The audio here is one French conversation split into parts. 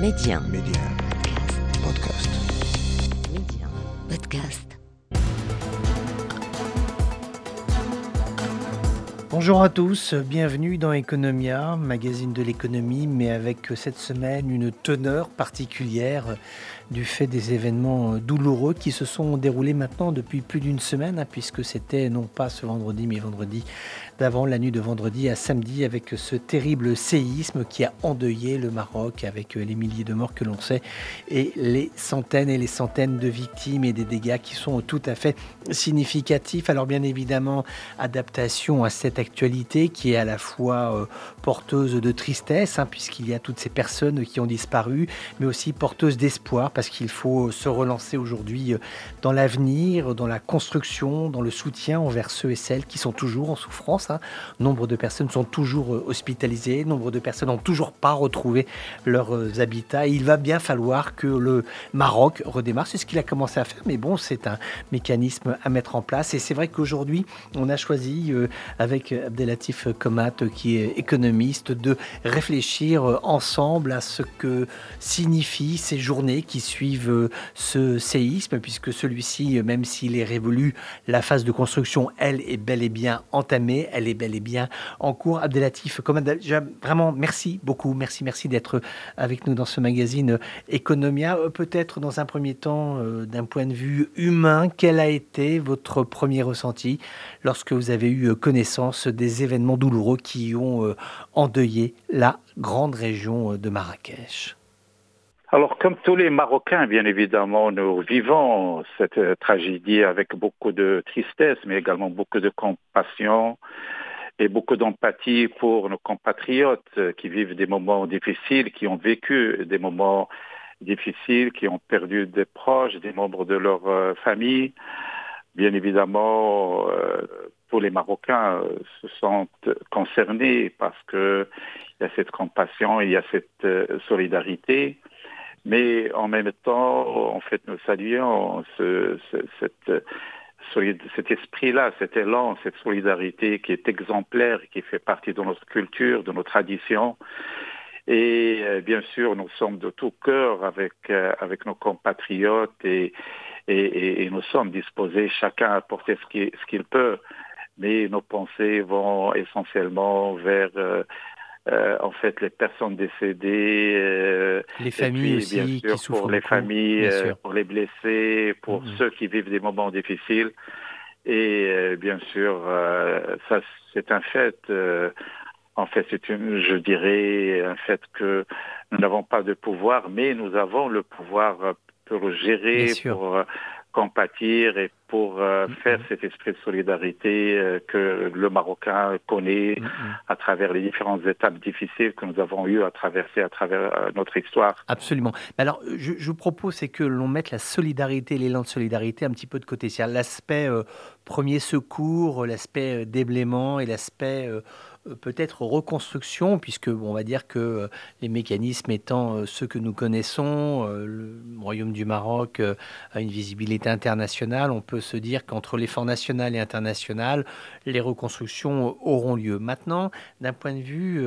Média. Média. Podcast. Média. Podcast. Bonjour à tous, bienvenue dans Economia, magazine de l'économie, mais avec cette semaine une teneur particulière du fait des événements douloureux qui se sont déroulés maintenant depuis plus d'une semaine, hein, puisque c'était non pas ce vendredi, mais vendredi d'avant, la nuit de vendredi à samedi, avec ce terrible séisme qui a endeuillé le Maroc, avec les milliers de morts que l'on sait, et les centaines et les centaines de victimes et des dégâts qui sont tout à fait significatifs. Alors bien évidemment, adaptation à cette actualité qui est à la fois euh, porteuse de tristesse, hein, puisqu'il y a toutes ces personnes qui ont disparu, mais aussi porteuse d'espoir, parce qu'il faut se relancer aujourd'hui euh, dans l'avenir, dans la construction, dans le soutien envers ceux et celles qui sont toujours en souffrance. Nombre de personnes sont toujours euh, hospitalisées, nombre de personnes n'ont toujours pas retrouvé leurs euh, habitats. il va bien falloir que le Maroc redémarre. C'est ce qu'il a commencé à faire, mais bon, c'est un mécanisme à mettre en place. Et c'est vrai qu'aujourd'hui, on a choisi, euh, avec Abdelatif Komat, qui est économiste, de réfléchir ensemble à ce que signifient ces journées qui suivent ce séisme, puisque celui-ci, même s'il est révolu, la phase de construction, elle, est bel et bien entamée est bel et bien en cours. Abdelatif, vraiment merci beaucoup, merci, merci d'être avec nous dans ce magazine Economia. Euh, peut-être dans un premier temps, euh, d'un point de vue humain, quel a été votre premier ressenti lorsque vous avez eu connaissance des événements douloureux qui ont euh, endeuillé la grande région de Marrakech? Alors, comme tous les Marocains, bien évidemment, nous vivons cette euh, tragédie avec beaucoup de tristesse, mais également beaucoup de compassion et beaucoup d'empathie pour nos compatriotes euh, qui vivent des moments difficiles, qui ont vécu des moments difficiles, qui ont perdu des proches, des membres de leur euh, famille. Bien évidemment, tous les Marocains se sentent concernés parce qu'il y a cette compassion, il y a cette solidarité. Mais en même temps, en fait, nous saluons cette, cet esprit-là, cet élan, cette solidarité qui est exemplaire, qui fait partie de notre culture, de nos traditions. Et euh, bien sûr, nous sommes de tout cœur avec, euh, avec nos compatriotes et, nous sommes disposés chacun à apporter ce qu'il peut. Mais nos pensées vont essentiellement vers euh, euh, en fait les personnes décédées, euh, les familles aussi, bien sûr, qui souffrent pour les familles, euh, pour les blessés, pour mm-hmm. ceux qui vivent des moments difficiles. Et bien sûr, ça c'est un fait. en fait, c'est une, je dirais, un fait que nous n'avons pas de pouvoir, mais nous avons le pouvoir pour gérer, pour compatir et pour euh, faire cet esprit de solidarité euh, que le Marocain connaît à travers les différentes étapes difficiles que nous avons eues à traverser à travers euh, notre histoire. Absolument. Alors, je, je vous propose, c'est que l'on mette la solidarité, l'élan de solidarité un petit peu de côté. C'est-à-dire l'aspect premier secours, l'aspect déblaiement et l'aspect peut-être reconstruction, puisque on va dire que euh, les mécanismes étant euh, ceux que nous connaissons, le Royaume du Maroc a une visibilité internationale, on peut se dire qu'entre l'effort national et international, les reconstructions auront lieu. Maintenant, d'un point de vue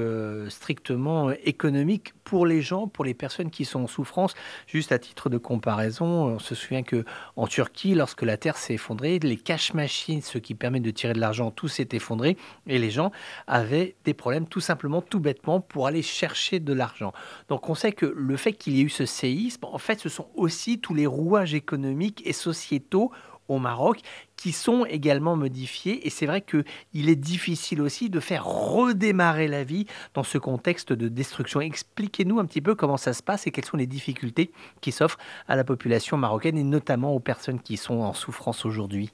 strictement économique, pour les gens, pour les personnes qui sont en souffrance, juste à titre de comparaison, on se souvient que en Turquie, lorsque la terre s'est effondrée, les cash machines, ce qui permet de tirer de l'argent, tout s'est effondré et les gens avaient des problèmes tout simplement, tout bêtement, pour aller chercher de l'argent. Donc on sait que le fait qu'il y ait eu ce séisme, en fait, ce sont aussi tous les rouages économiques et sociétaux au Maroc qui sont également modifiés. Et c'est vrai qu'il est difficile aussi de faire redémarrer la vie dans ce contexte de destruction. Expliquez-nous un petit peu comment ça se passe et quelles sont les difficultés qui s'offrent à la population marocaine et notamment aux personnes qui sont en souffrance aujourd'hui.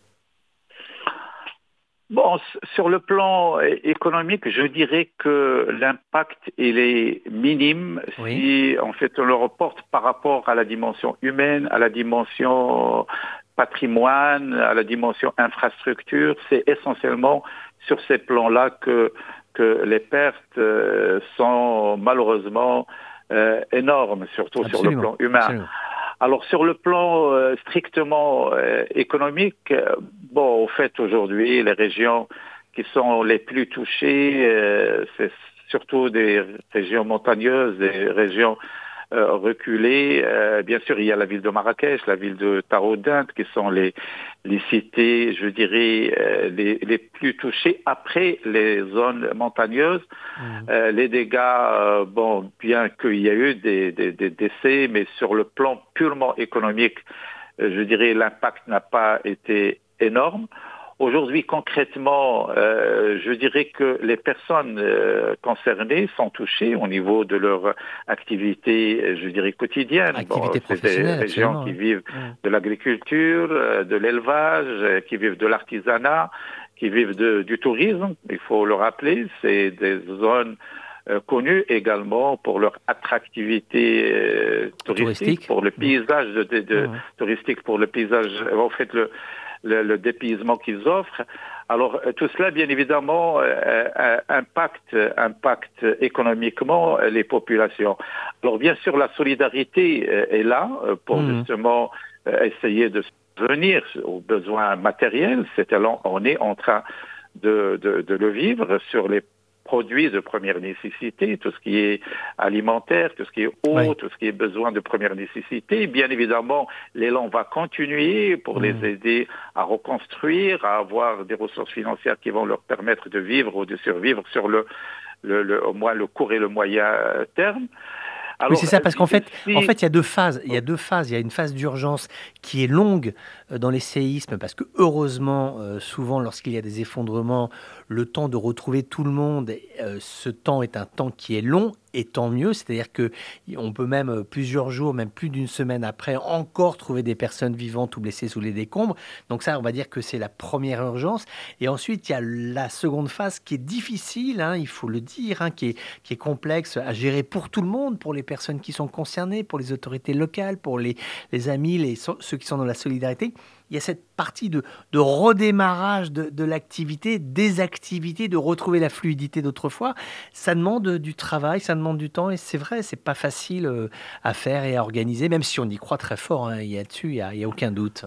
Bon, sur le plan économique, je dirais que l'impact il est minime si en fait on le reporte par rapport à la dimension humaine, à la dimension patrimoine, à la dimension infrastructure. C'est essentiellement sur ces plans-là que, que les pertes euh, sont malheureusement euh, énormes, surtout sur le plan humain. Alors sur le plan euh, strictement économique, bon, au fait aujourd'hui, les régions qui sont les plus touchées, c'est surtout des régions montagneuses, des régions reculer. bien sûr, il y a la ville de Marrakech, la ville de Taroudant, qui sont les, les cités, je dirais, les, les, plus touchées après les zones montagneuses. Mmh. les dégâts, bon, bien qu'il y a eu des, des, des, décès, mais sur le plan purement économique, je dirais, l'impact n'a pas été énorme. Aujourd'hui, concrètement, euh, je dirais que les personnes euh, concernées sont touchées au niveau de leur activité, je dirais, quotidienne. Activité bon, des gens qui vivent de l'agriculture, euh, de l'élevage, qui vivent de l'artisanat, qui vivent de, du tourisme. Il faut le rappeler, c'est des zones connues également pour leur attractivité touristique, pour le paysage de, de, touristique, pour le paysage. En fait, le le, le dépaysement qu'ils offrent. Alors euh, tout cela, bien évidemment, euh, euh, impacte, impacte économiquement les populations. Alors bien sûr, la solidarité est là pour mmh. justement essayer de venir aux besoins matériels. C'est on est en train de, de, de, le vivre sur les produits de première nécessité, tout ce qui est alimentaire, tout ce qui est eau, tout ce qui est besoin de première nécessité. Bien évidemment, l'élan va continuer pour les mmh. aider à reconstruire, à avoir des ressources financières qui vont leur permettre de vivre ou de survivre sur le, le, le au moins le court et le moyen terme oui, c'est ça, parce qu'en fait, en fait, il y a deux phases. Il y a deux phases. Il y a une phase d'urgence qui est longue euh, dans les séismes, parce que heureusement, euh, souvent, lorsqu'il y a des effondrements, le temps de retrouver tout le monde, euh, ce temps est un temps qui est long et tant mieux. C'est-à-dire que on peut même plusieurs jours, même plus d'une semaine après, encore trouver des personnes vivantes ou blessées sous les décombres. Donc ça, on va dire que c'est la première urgence. Et ensuite, il y a la seconde phase qui est difficile, hein, il faut le dire, hein, qui, est, qui est complexe à gérer pour tout le monde, pour les personnes qui sont concernées, pour les autorités locales, pour les, les amis, les, ceux qui sont dans la solidarité il y a cette partie de, de redémarrage de, de l'activité, des activités, de retrouver la fluidité d'autrefois. Ça demande du travail, ça demande du temps, et c'est vrai, c'est pas facile euh, à faire et à organiser, même si on y croit très fort. Hein, il y a dessus, il n'y a, a, aucun doute.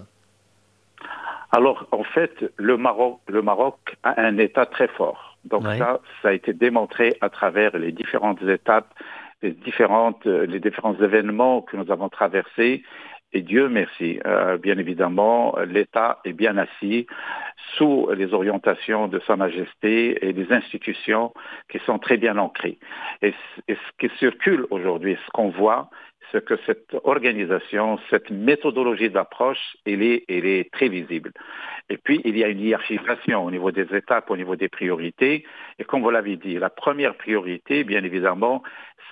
Alors, en fait, le Maroc, le Maroc a un État très fort. Donc ça, ça a été démontré à travers les différentes étapes, les différentes, les différents événements que nous avons traversés et Dieu merci, euh, bien évidemment, l'État est bien assis sous les orientations de Sa Majesté et des institutions qui sont très bien ancrées. Et, ce qui circule aujourd'hui, ce qu'on voit, c'est que cette organisation, cette méthodologie d'approche, elle est, elle est très visible. Et puis, il y a une hiérarchisation au niveau des étapes, au niveau des priorités. Et comme vous l'avez dit, la première priorité, bien évidemment,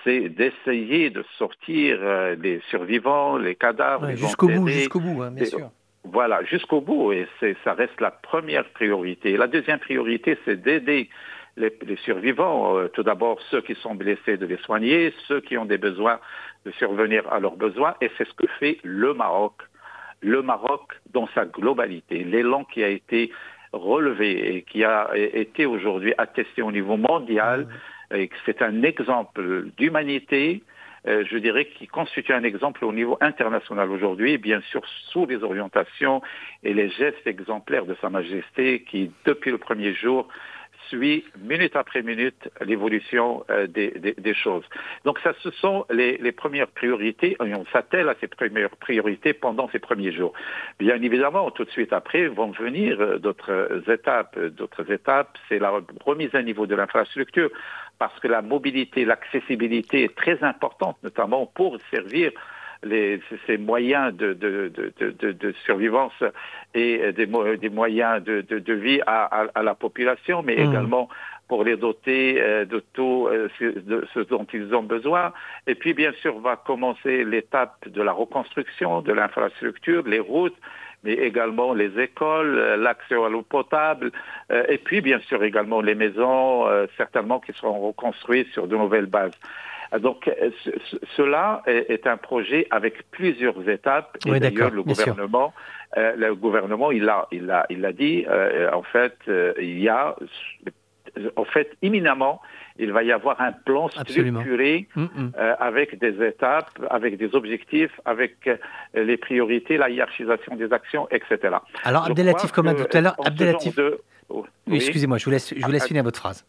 c'est d'essayer de sortir euh, les survivants, les cadavres. jusqu'au bout, jusqu'au bout, hein, bien sûr. Voilà, jusqu'au bout, et ça reste la première priorité. La deuxième priorité, c'est d'aider les, les, survivants, euh, tout d'abord ceux qui sont blessés, de les soigner, ceux qui ont des besoins, de survenir à leurs besoins, et c'est ce que fait le Maroc. Le Maroc dans sa globalité, l'élan qui a été relevé et qui a été aujourd'hui attesté au niveau mondial. Mmh c'est un exemple d'humanité, euh, je dirais, qui constitue un exemple au niveau international aujourd'hui, bien sûr sous les orientations et les gestes exemplaires de Sa Majesté qui, depuis le premier jour, suit minute après minute l'évolution euh, des, choses. Donc ça, ce sont les, les premières priorités, et on s'attelle à ces premières priorités pendant ces premiers jours. Bien évidemment, tout de suite après vont venir euh, d'autres étapes. D'autres étapes, c'est la remise à niveau de l'infrastructure, parce que la mobilité, l'accessibilité est très importante, notamment pour servir les, ces moyens de, de, de, de, survivance et des, des moyens de, vie à, à, la population, mais mmh. également pour les doter euh, de tout euh, de ce dont ils ont besoin. Et puis, bien sûr, va commencer l'étape de la reconstruction de l'infrastructure, les routes, mais également les écoles, euh, l'accès à l'eau potable, et puis bien sûr également les maisons, certainement qui seront reconstruites sur de nouvelles bases. Donc cela est, un projet avec plusieurs étapes. Et d'ailleurs, le gouvernement, euh, le gouvernement, il l'a, il a, il a dit. Euh, en fait, euh, il y a, en fait, imminemment, il va y avoir un plan structuré mm, mm. avec des étapes, avec des objectifs, avec les priorités, la hiérarchisation des actions, etc. Alors, Abdelatif, comme tout à l'heure, Abdelatif. Excusez-moi, je vous laisse, je vous laisse finir votre phrase.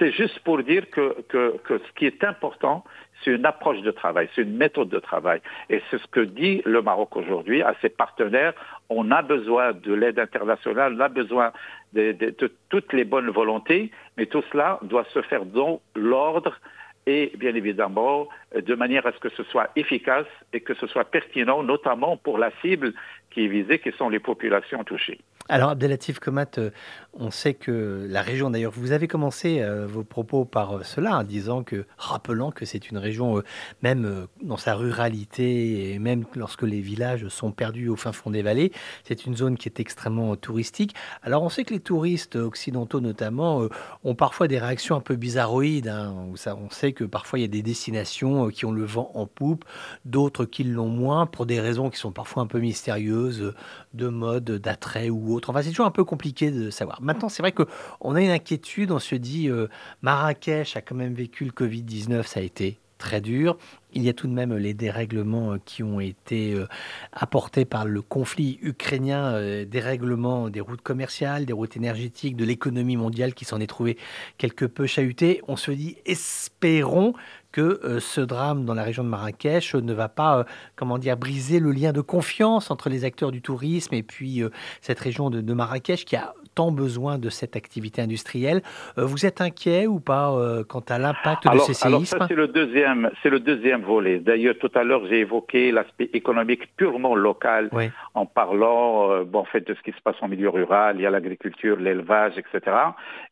C'est juste pour dire que, ce qui est important, c'est une approche de travail, c'est une méthode de travail. Et c'est ce que dit le Maroc aujourd'hui à ses partenaires. On a besoin de l'aide internationale, on a besoin de, de, toutes les bonnes volontés, mais tout cela doit se faire dans l'ordre et bien évidemment de manière à ce que ce soit efficace et que ce soit pertinent, notamment pour la cible qui est visée, qui sont les populations touchées. Alors Abdelatif Komat, euh, on sait que la région, d'ailleurs, vous avez commencé euh, vos propos par euh, cela, en disant que, rappelant que c'est une région, même dans sa ruralité, et même lorsque les villages sont perdus au fin fond des vallées, c'est une zone qui est extrêmement touristique. Alors on sait que les touristes occidentaux notamment ont parfois des réactions un peu bizarroïdes. Hein. on sait que parfois il y a des destinations qui ont le vent en poupe, d'autres qui l'ont moins, pour des raisons qui sont parfois un peu mystérieuses, de mode, d'attrait ou autre. Enfin, c'est toujours un peu compliqué de savoir. Maintenant, c'est vrai qu'on a une inquiétude. On se dit, euh, Marrakech a quand même vécu le Covid-19, ça a été très dur. Il y a tout de même les dérèglements euh, qui ont été euh, apportés par le conflit ukrainien, des règlements des routes commerciales, des routes énergétiques, de l'économie mondiale qui s'en est trouvé quelque peu chahuté. On se dit, espérons que euh, ce drame dans la région de Marrakech ne va pas, euh, comment dire, briser le lien de confiance entre les acteurs du tourisme et puis euh, cette région de, Marrakech qui a tant besoin de cette activité industrielle. vous êtes inquiet ou pas quant à l'impact de ces séismes Alors ça c'est le deuxième, c'est le deuxième volet. D'ailleurs tout à l'heure j'ai évoqué l'aspect économique purement local en parlant, bon, en fait de ce qui se passe en milieu rural. Il y a l'agriculture, l'élevage, etc.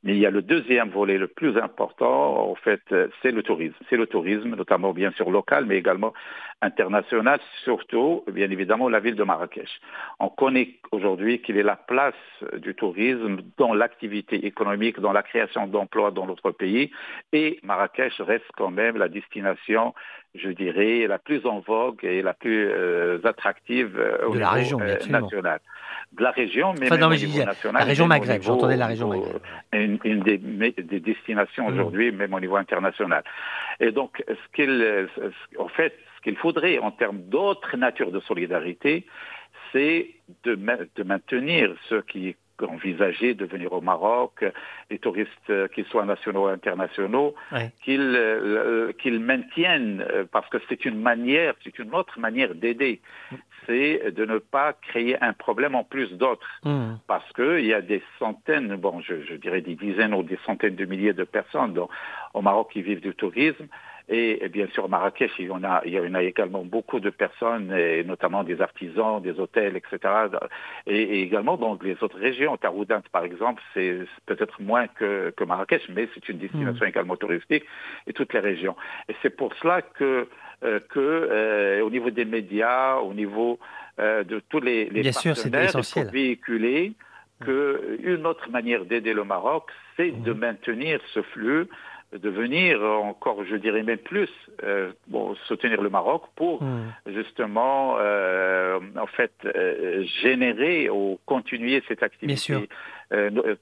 Mais il y a le deuxième volet le plus important, en fait, c'est le tourisme. C'est le tourisme, notamment bien sûr local, mais également international, surtout, bien évidemment, la ville de Marrakech. On connaît aujourd'hui qu'il est la place du tourisme dans l'activité économique, dans la création d'emplois dans notre pays, et Marrakech reste quand même la destination, je dirais, la plus en vogue et la plus euh, attractive euh, au de niveau la région, euh, national de la région, mais même au niveau national. La région Maghreb, j'entendais la région Maghreb. Une, des, des, destinations mmh. aujourd'hui, même au niveau international. Et donc, ce qu'il, en fait, qu'il faudrait en termes d'autres natures de solidarité, c'est de, de maintenir ceux qui envisager de venir au Maroc, les touristes, euh, qu'ils soient nationaux ou internationaux, qu'ils euh, qu'ils maintiennent, euh, parce que c'est une manière, c'est une autre manière d'aider, c'est de ne pas créer un problème en plus d'autres, mmh. parce qu'il y a des centaines, bon, je, je, dirais des dizaines ou des centaines de milliers de personnes au Maroc qui vivent du tourisme, et, bien sûr, Marrakech, il y, en a, il y en a également beaucoup de personnes, et notamment des artisans, des hôtels, etc. Et, également dans les autres régions. Taroudant, par exemple, c'est peut-être moins que, que, Marrakech, mais c'est une destination mmh. également touristique, et toutes les régions. Et c'est pour cela que, euh, que euh, au niveau des médias, au niveau euh, de tous les, les bien partenaires, il faut véhiculer qu'une autre manière d'aider le Maroc, c'est de mmh. maintenir ce flux de venir encore, je dirais même plus, euh, bon, soutenir le Maroc pour hmm. justement, euh, en fait, euh, générer ou continuer cette activité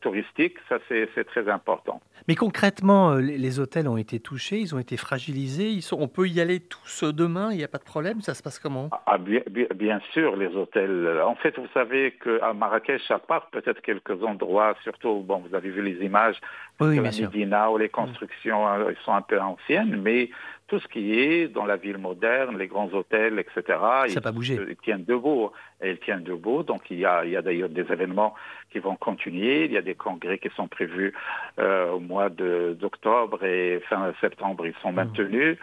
touristique. Ça, c'est très important. Mais concrètement, euh, les hôtels ont été touchés, ils ont été fragilisés. Ils sont, on peut y aller tous demain, il n'y a pas de problème. Ça se passe comment? Ah, bien, bien, sûr, les hôtels. En fait, vous savez qu'à Marrakech, à part peut-être quelques endroits, surtout, bon, vous avez vu les images, oui, la Médina, où les constructions euh, sont un peu anciennes, mais tout ce qui est dans la ville moderne, les grands hôtels, etc. Ça n'a pas bougé. Ils tiennent debout. Ils tiennent debout. Donc il y a, il y a d'ailleurs des événements qui vont continuer. Il y a des congrès qui sont prévus euh, au mois d'octobre et fin septembre. Ils sont mmh. maintenus.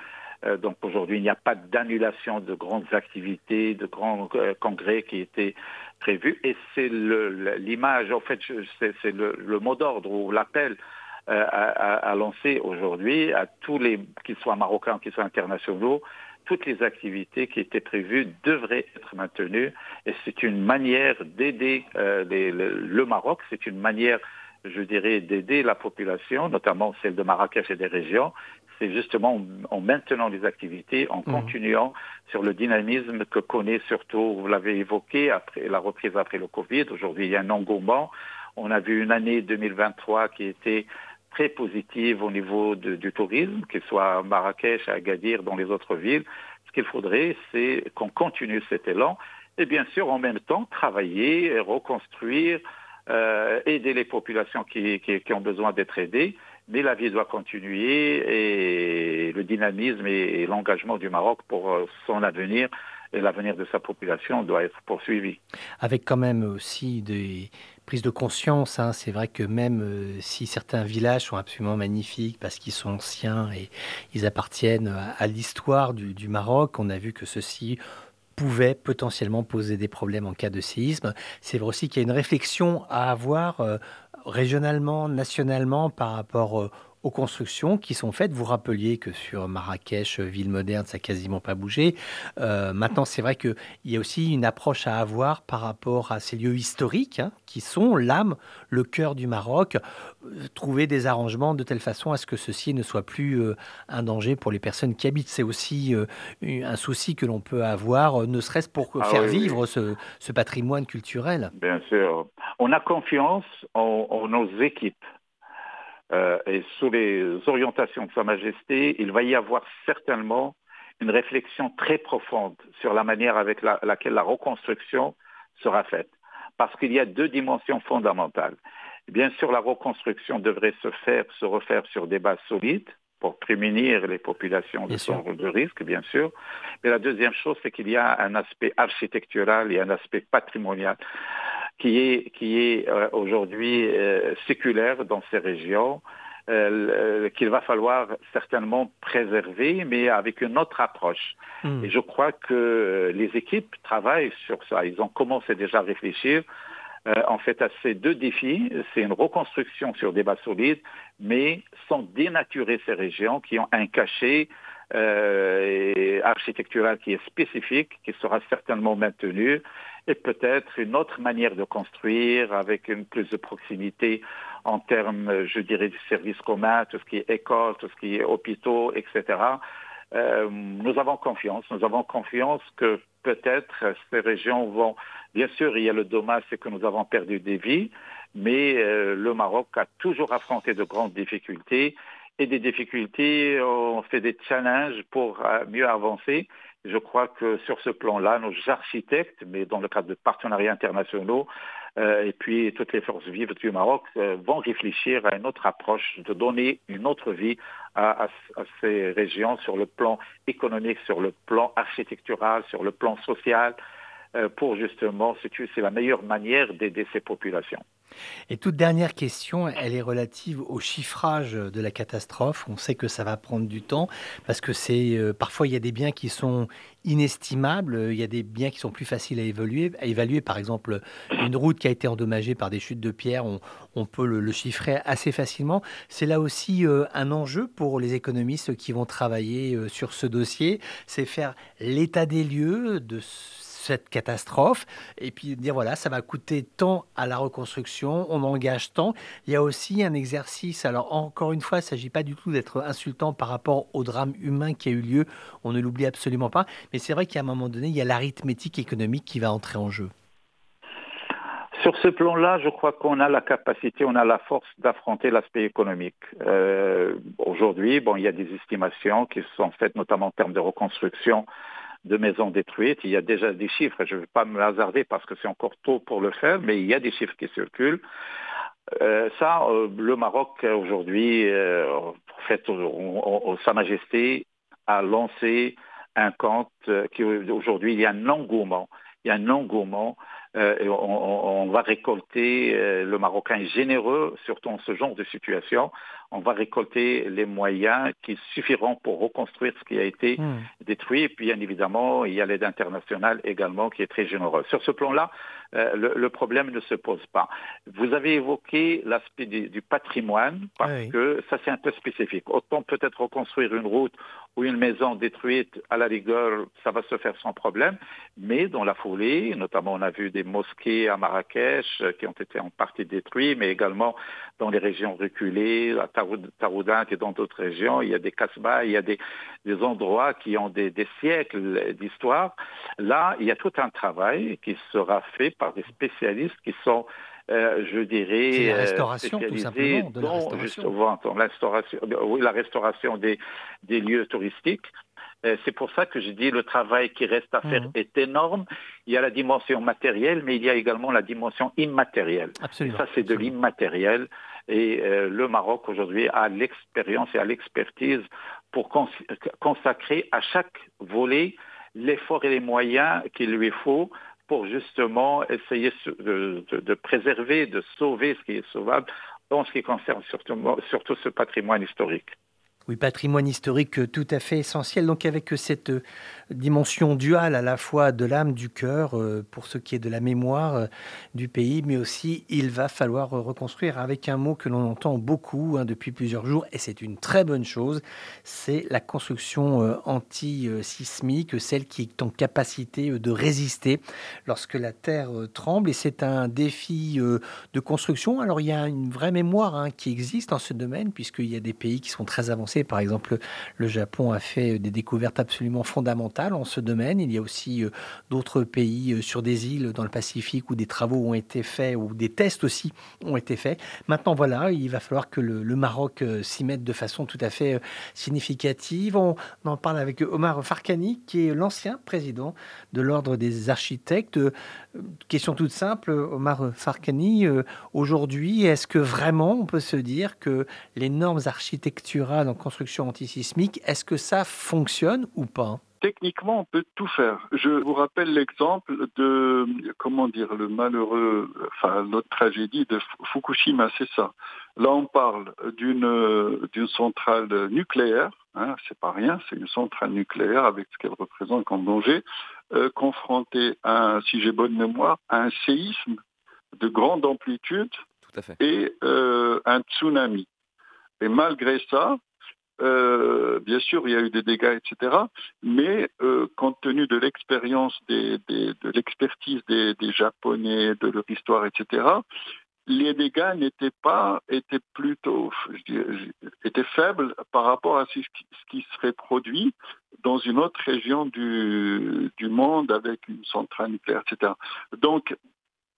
Euh, donc aujourd'hui, il n'y a pas d'annulation de grandes activités, de grands euh, congrès qui étaient prévus. Et c'est l'image, en fait, c'est le, le mot d'ordre ou l'appel euh, à, lancer aujourd'hui à tous les, qu'ils soient marocains, qu'ils soient internationaux, toutes les activités qui étaient prévues devraient être maintenues. Et c'est une manière d'aider euh, le, Maroc, c'est une manière, je dirais, d'aider la population, notamment celle de Marrakech et des régions. C'est justement en, maintenant les activités, en mmh. continuant sur le dynamisme que connaît surtout, vous l'avez évoqué, après la reprise après le Covid. Aujourd'hui, il y a un engouement. On a vu une année 2023 qui était très positive au niveau du tourisme, qu'il soit à Marrakech, à Agadir, dans les autres villes. Ce qu'il faudrait, c'est qu'on continue cet élan et bien sûr en même temps travailler, reconstruire, euh, aider les populations qui, ont besoin d'être aidées mais la vie doit continuer et le dynamisme et, l'engagement du Maroc pour euh, son avenir et l'avenir de sa population doit être poursuivi. Avec quand même aussi des prises de conscience, hein. c'est vrai que même euh, si certains villages sont absolument magnifiques parce qu'ils sont anciens et ils appartiennent à, l'histoire du, Maroc, on a vu que ceci pouvait potentiellement poser des problèmes en cas de séisme. C'est vrai aussi qu'il y a une réflexion à avoir euh, régionalement, nationalement par rapport euh, aux constructions qui sont faites. Vous rappeliez que sur Marrakech, ville moderne, ça n'a quasiment pas bougé. Euh, maintenant, c'est vrai qu'il y a aussi une approche à avoir par rapport à ces lieux historiques hein, qui sont l'âme, le cœur du Maroc. Euh, trouver des arrangements de telle façon à ce que ceci ne soit plus euh, un danger pour les personnes qui habitent. C'est aussi un souci que l'on peut avoir, ne serait-ce pour ah faire vivre Ce, patrimoine culturel. Bien sûr. On a confiance en nos équipes euh, et sous les orientations de Sa Majesté, il va y avoir certainement une réflexion très profonde sur la manière avec laquelle la reconstruction sera faite. Parce qu'il y a deux dimensions fondamentales. Bien sûr, la reconstruction devrait se faire, se refaire sur des bases solides pour prémunir les populations de, son, de risque, bien sûr. Mais la deuxième chose, c'est qu'il y a un aspect architectural et un aspect patrimonial qui est, qui est euh, aujourd'hui euh, séculaire dans ces régions, euh, qu'il va falloir certainement préserver, mais avec une autre approche. Hmm. Et je crois que les équipes travaillent sur ça. Ils ont commencé déjà à réfléchir. en fait, à ces deux défis, c'est une reconstruction sur des bases solides, mais sans dénaturer ces régions qui ont un cachet euh, architectural qui est spécifique, qui sera certainement maintenu, et peut-être une autre manière de construire avec une plus de proximité en termes, je dirais, du service commun, tout ce qui est école, tout ce qui est hôpitaux, etc. Euh, nous avons confiance, nous avons confiance que peut-être ces régions vont, bien sûr, il y a le dommage, c'est que nous avons perdu des vies, mais euh, le Maroc a toujours affronté de grandes difficultés et des difficultés, on fait des challenges pour euh, mieux avancer. Je crois que sur ce plan-là, nos architectes, mais dans le cadre de partenariats internationaux, euh, et puis toutes les forces vives du Maroc euh, vont réfléchir à une autre approche, de donner une autre vie à, ces régions sur le plan économique, sur le plan architectural, sur le plan social, pour justement, c'est la meilleure manière d'aider ces populations. Et toute dernière question, elle est relative au chiffrage de la catastrophe. On sait que ça va prendre du temps parce que c'est euh, parfois il y a des biens qui sont inestimables, il y a des biens qui sont plus faciles à évaluer. À évaluer. Par exemple, une route qui a été endommagée par des chutes de pierre, on, peut le, chiffrer assez facilement. C'est là aussi euh, un enjeu pour les économistes qui vont travailler euh, sur ce dossier, c'est faire l'état des lieux de cette catastrophe et puis dire voilà, ça va coûter tant à la reconstruction, on engage tant. Il y a aussi un exercice, alors encore une fois, il ne s'agit pas du tout d'être insultant par rapport au drame humain qui a eu lieu, on ne l'oublie absolument pas, mais c'est vrai qu'à un moment donné, il y a l'arithmétique économique qui va entrer en jeu. Sur ce plan-là, je crois qu'on a la capacité, on a la force d'affronter l'aspect économique. Euh, aujourd'hui, bon, il y a des estimations qui sont faites, notamment en termes de reconstruction, de maisons détruites. Il y a déjà des chiffres, je ne vais pas me hasarder parce que c'est encore tôt pour le faire, mais il y a des chiffres qui circulent. Euh, ça, euh, le Maroc aujourd'hui, euh, fait, Sa Majesté a lancé un compte qui aujourd'hui il y a un engouement, il y a un engouement euh, on, va récolter, le Marocain généreux, surtout en ce genre de situation, on va récolter les moyens qui suffiront pour reconstruire ce qui a été hmm. détruit. Et puis, bien évidemment, il y a l'aide internationale également qui est très généreuse. Sur ce plan-là, euh, le, problème ne se pose pas. Vous avez évoqué l'aspect du, patrimoine, parce que ça c'est un peu spécifique. Autant peut-être reconstruire une route ou une maison détruite à la rigueur, ça va se faire sans problème, mais dans la foulée, notamment on a vu des mosquées à Marrakech euh, qui ont été en partie détruites, mais également dans les régions reculées, à Taroudant et dans d'autres régions, il y a des casbahs, il y a des, endroits qui ont des, des siècles d'histoire. Là, il y a tout un travail qui sera fait par des spécialistes qui sont euh, je dirais, la restauration, tout simplement, de la restauration. oui, la restauration des, des lieux touristiques. Euh, c'est pour ça que je dis le travail qui reste à faire mhm. est énorme. Il y a la dimension matérielle, mais il y a également la dimension immatérielle. Absolument. ça, c'est de l'immatériel. Et le Maroc aujourd'hui a l'expérience et l'expertise pour consacrer à chaque volet l'effort et les moyens qu'il lui faut pour justement essayer de, préserver, de sauver ce qui est sauvable en ce qui concerne surtout ce patrimoine historique. Oui, patrimoine historique tout à fait essentiel. Donc avec cette euh, dimension duale à la fois de l'âme, du cœur, euh, pour ce qui est de la mémoire euh, du pays, mais aussi il va falloir reconstruire avec un mot que l'on entend beaucoup hein, depuis plusieurs jours, et c'est une très bonne chose, c'est la construction anti-sismique, celle qui est en capacité de résister lorsque la terre tremble, et c'est un défi de construction. Alors il y a une vraie mémoire hein, qui existe en ce domaine, puisqu'il y a des pays qui sont très avancés par exemple, le Japon a fait des découvertes absolument fondamentales en ce domaine. Il y a aussi euh, d'autres pays euh, sur des îles dans le Pacifique où des travaux ont été faits, ou des tests aussi ont été faits. Maintenant, voilà, il va falloir que le, Maroc euh, s'y mette de façon tout à fait significative. On en parle avec Omar Farkani, qui est l'ancien président de l'Ordre des architectes. Question toute simple, Omar Farkani, aujourd'hui, est-ce que vraiment on peut se dire que les normes architecturales en construction antisismique. Est-ce que ça fonctionne ou pas? Techniquement, on peut tout faire. Je vous rappelle l'exemple de, comment dire, le malheureux, enfin, notre tragédie de Fukushima, c'est ça. Là, on parle d'une, d'une centrale nucléaire, hein, c'est pas rien, c'est une centrale nucléaire avec ce qu'elle représente comme danger, euh, confrontée à, si j'ai bonne mémoire, à un séisme de grande amplitude et euh, un tsunami. Et malgré ça, euh, bien sûr, il y a eu des dégâts, etc. Mais euh, compte tenu de l'expérience, de l'expertise des, Japonais, de leur histoire, etc., les dégâts n'étaient pas, étaient plutôt, étaient faibles par rapport à ce qui, serait produit dans une autre région du, du monde avec une centrale nucléaire, etc. Donc,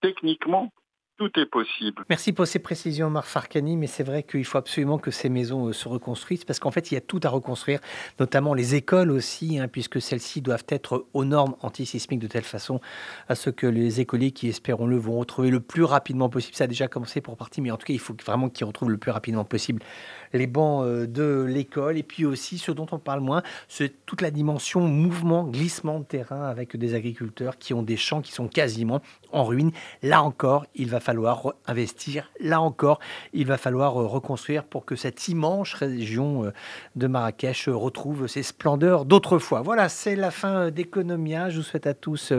techniquement, tout est possible. Merci pour ces précisions, Marc Farcani, mais c'est vrai qu'il faut absolument que ces maisons euh, se reconstruisent parce qu'en fait, il y a tout à reconstruire, notamment les écoles aussi, hein, puisque celles-ci doivent être aux normes antisismiques de telle façon à ce que les écoliers qui, espérons-le, vont retrouver le plus rapidement possible. Ça a déjà commencé pour partie, mais en tout cas, il faut vraiment qu'ils retrouvent le plus rapidement possible les bancs euh, de l'école. Et puis aussi, ce dont on parle moins, c'est toute la dimension mouvement, glissement de terrain avec des agriculteurs qui ont des champs qui sont quasiment en ruine. Là encore, il va falloir investir. Là encore, il va falloir euh, reconstruire pour que cette immense région euh, de Marrakech retrouve ses splendeurs d'autrefois. Voilà, c'est la fin d'Economia. Je vous souhaite à tous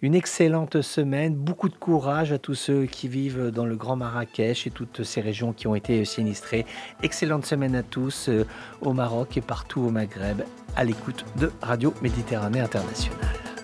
une excellente semaine, beaucoup de courage à tous ceux qui vivent dans le Grand Marrakech et toutes ces régions qui ont été sinistrées. Excellente semaine à tous euh, au Maroc et partout au Maghreb à l'écoute de Radio Méditerranée Internationale.